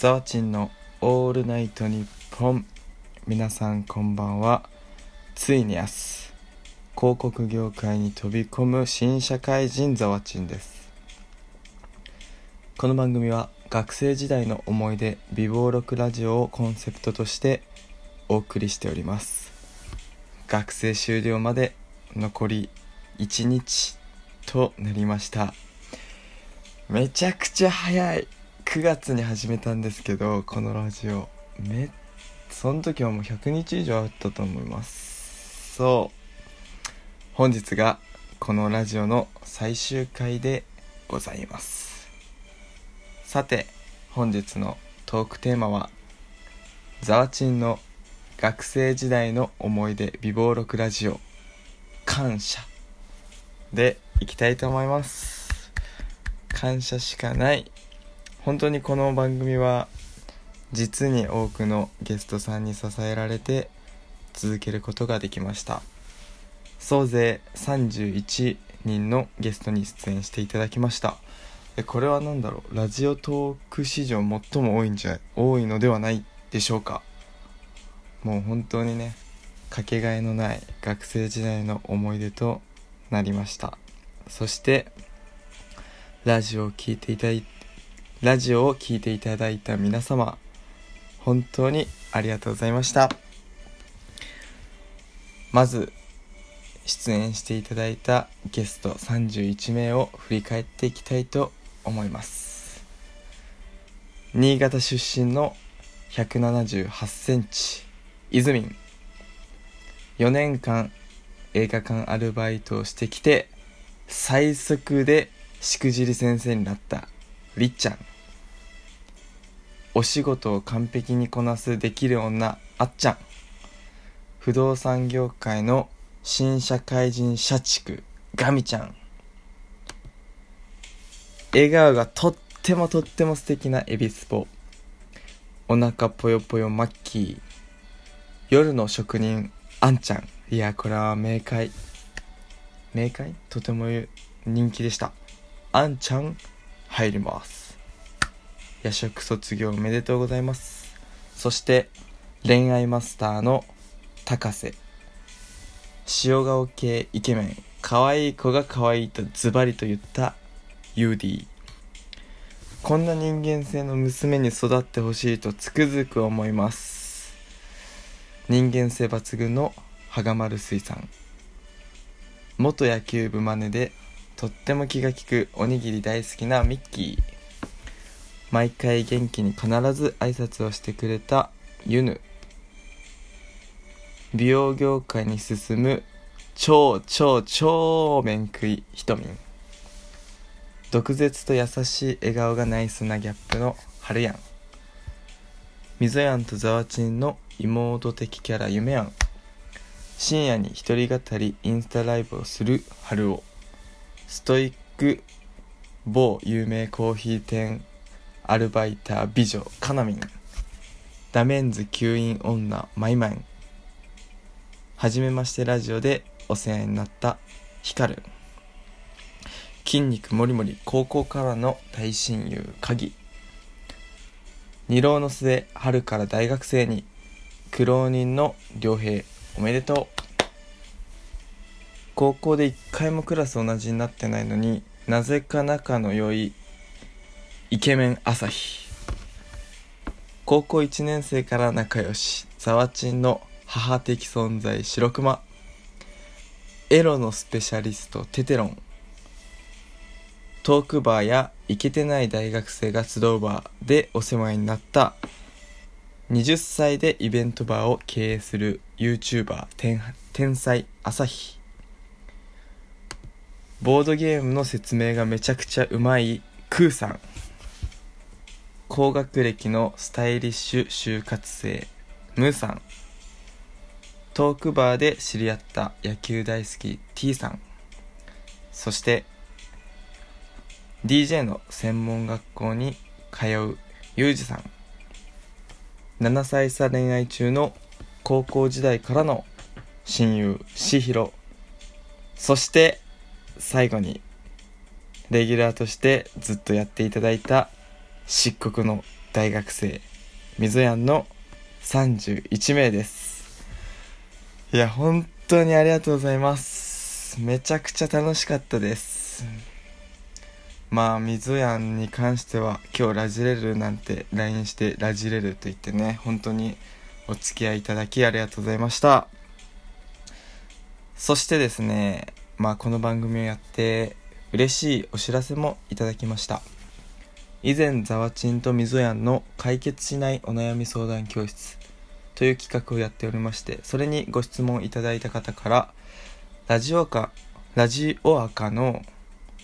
ザワチンのオールナイトニッポン。皆さんこんばんは。ついに明日広告業界に飛び込む新社会人ザワチンです。この番組は学生時代の思い出美貌録ラジオをコンセプトとしてお送りしております。学生終了まで残り1日となりました。めちゃくちゃ早い。9月に始めたんですけどこのラジオ。めその時はもう100日以上あったと思います。そう。本日がこのラジオの最終回でございます。さて本日のトークテーマはザワチンの学生時代の思い出美貌録ラジオ。感謝。でいきたいと思います。感謝しかない。本当にこの番組は実に多くのゲストさんに支えられて続けることができました。総勢31人のゲストに出演していただきました。これは何だろう？ラジオトーク史上最も多いんじゃ多いのではないでしょうか？もう本当にねかけがえのない学生時代の思い出となりました。そしてラジオを聴いていただいてラジオを聴いていただいた皆様本当にありがとうございました。まず出演していただいたゲスト31名を振り返っていきたいと思います。新潟出身の178センチイズミン4年間映画館アルバイトをしてきて最速でしくじり先生になったりっちゃん。お仕事を完璧にこなすできる女あっちゃん。不動産業界の新社会人社畜ガミちゃん。笑顔がとってもとっても素敵なエビスポ。お腹ぽよぽよマッキー。夜の職人あんちゃん。いやこれは明快。明快？とても人気でした。あんちゃん入ります。夜食卒業おめでとうございます。そして恋愛マスターの高瀬。塩顔系イケメン。可愛い子が可愛いとズバリと言ったユーディこんな人間性の娘に育ってほしいとつくづく思います。人間性抜群の羽賀丸水産元野球部マネでとっても気が利くおにぎり大好きなミッキー。毎回元気に必ず挨拶をしてくれたユヌ。美容業界に進む超超超面食いひとみん毒舌と優しい笑顔がナイスなギャップのハルヤンみぞやんとざわちんの妹的キャラ夢やん。深夜に一人語りインスタライブをする春男。ストイック某有名コーヒー店アルバイター美女カナミンダメンズ吸引女マイマイン。はじめましてラジオでお世話になったヒカル。筋肉もりもり高校からの大親友鍵。二浪の末春から大学生に。苦労人の良平おめでとう。高校で一回もクラス同じになってないのになぜか仲の良いイケメン朝日。高校1年生から仲良しザワチンの母的存在白熊。エロのスペシャリストテテロン。トークバーやイケてない大学生が集うバーでお世話になった。20歳でイベントバーを経営する YouTuber 天才朝日。ボードゲームの説明がめちゃくちゃうまいクーさん。高学歴のスタイリッシュ就活生ムーさん。トークバーで知り合った野球大好き T さん。そして DJ の専門学校に通うユージさん。7歳差恋愛中の高校時代からの親友しひろそして最後にレギュラーとしてずっとやっていただいた漆黒の大学生みぞやんの31名です。いや本当にありがとうございます。めちゃくちゃ楽しかったです。まあみぞやんに関しては今日ラジレルなんて LINE してラジレルと言ってね本当にお付き合いいただきありがとうございました。そしてですねまあこの番組をやって嬉しいお知らせもいただきました。以前ざわちんとみぞやんの解決しないお悩み相談教室という企画をやっておりましてそれにご質問いただいた方からラジオカラジオアカの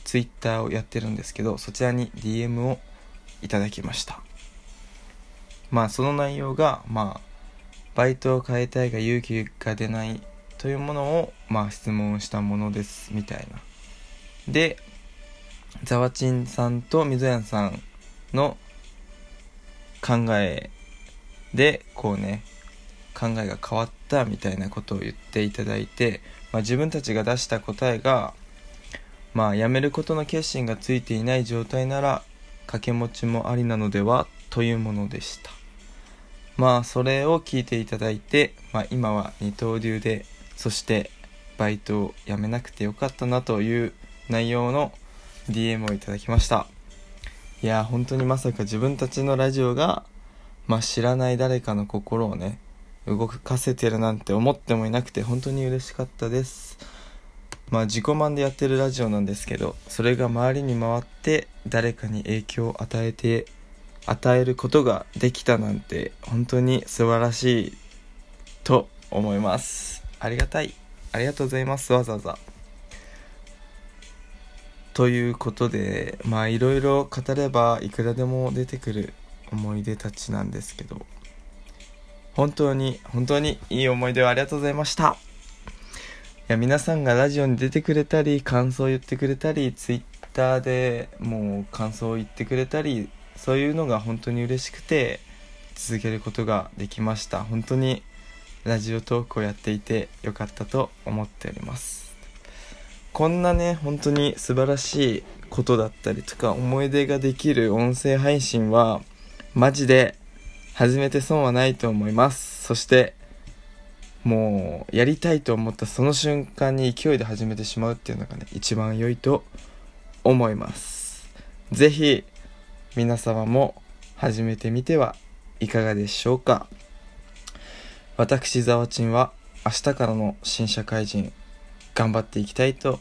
ツイッターをやってるんですけどそちらに DM をいただきました。まあその内容がまあバイトを変えたいが勇気が出ないというものをまあ質問したものですみたいな。でざわちんさんとみぞやんさんの考えでこうね考えが変わったみたいなことを言っていただいて、まあ、自分たちが出した答えがまあ辞めることの決心がついていない状態なら掛け持ちもありなのではというものでした。まあそれを聞いていただいて、まあ、今は二刀流でそしてバイトを辞めなくてよかったなという内容の DM をいただきました。いや本当にまさか自分たちのラジオが、まあ、知らない誰かの心をね動かせてるなんて思ってもいなくて本当に嬉しかったです。まあ自己満でやってるラジオなんですけどそれが周りに回って誰かに影響を与えて与えることができたなんて本当に素晴らしいと思います。ありがたい。ありがとうございます。わざわざ。ということでまあいろいろ語ればいくらでも出てくる思い出たちなんですけど。本当に本当にいい思い出をありがとうございました。いや皆さんがラジオに出てくれたり感想を言ってくれたりツイッターでもう感想を言ってくれたりそういうのが本当に嬉しくて続けることができました。本当にラジオトークをやっていてよかったと思っておりますこんなね、本当に素晴らしいことだったりとか思い出ができる音声配信はマジで始めて損はないと思います。そしてもうやりたいと思ったその瞬間に勢いで始めてしまうっていうのがね、一番良いと思います。ぜひ皆様も始めてみてはいかがでしょうか。私、ざわちんは明日からの新社会人頑張っていきたいと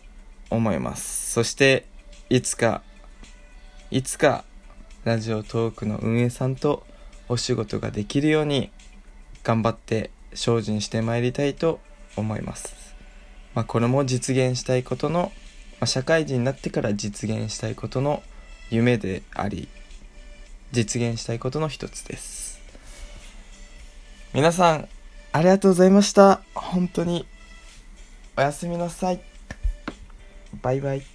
思います。そしていつかいつかラジオトークの運営さんとお仕事ができるように頑張って精進してまいりたいと思います、まあ、これも実現したいことの、まあ、社会人になってから実現したいことの夢であり実現したいことの一つです。皆さんありがとうございました。本当に。おやすみなさい。バイバイ。